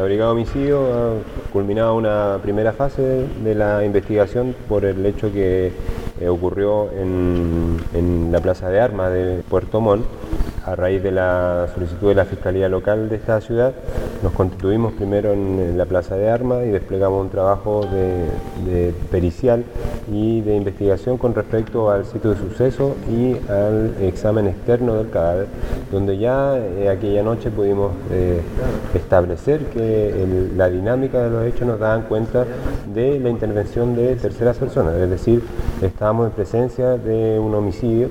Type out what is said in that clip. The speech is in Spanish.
La Brigada de Homicidio ha culminado una primera fase de la investigación por el hecho que eh, ocurrió en, la Plaza de Armas de Puerto Montt. A raíz de la solicitud de la Fiscalía Local de esta ciudad, nos constituimos primero en, la Plaza de Armas y desplegamos un trabajo de, pericial y de investigación con respecto al sitio de suceso y al examen externo del cadáver, donde ya eh, aquella noche pudimos eh, establecer que la dinámica de los hechos nos daban cuenta de la intervención de terceras personas, es decir, estábamos en presencia de un homicidio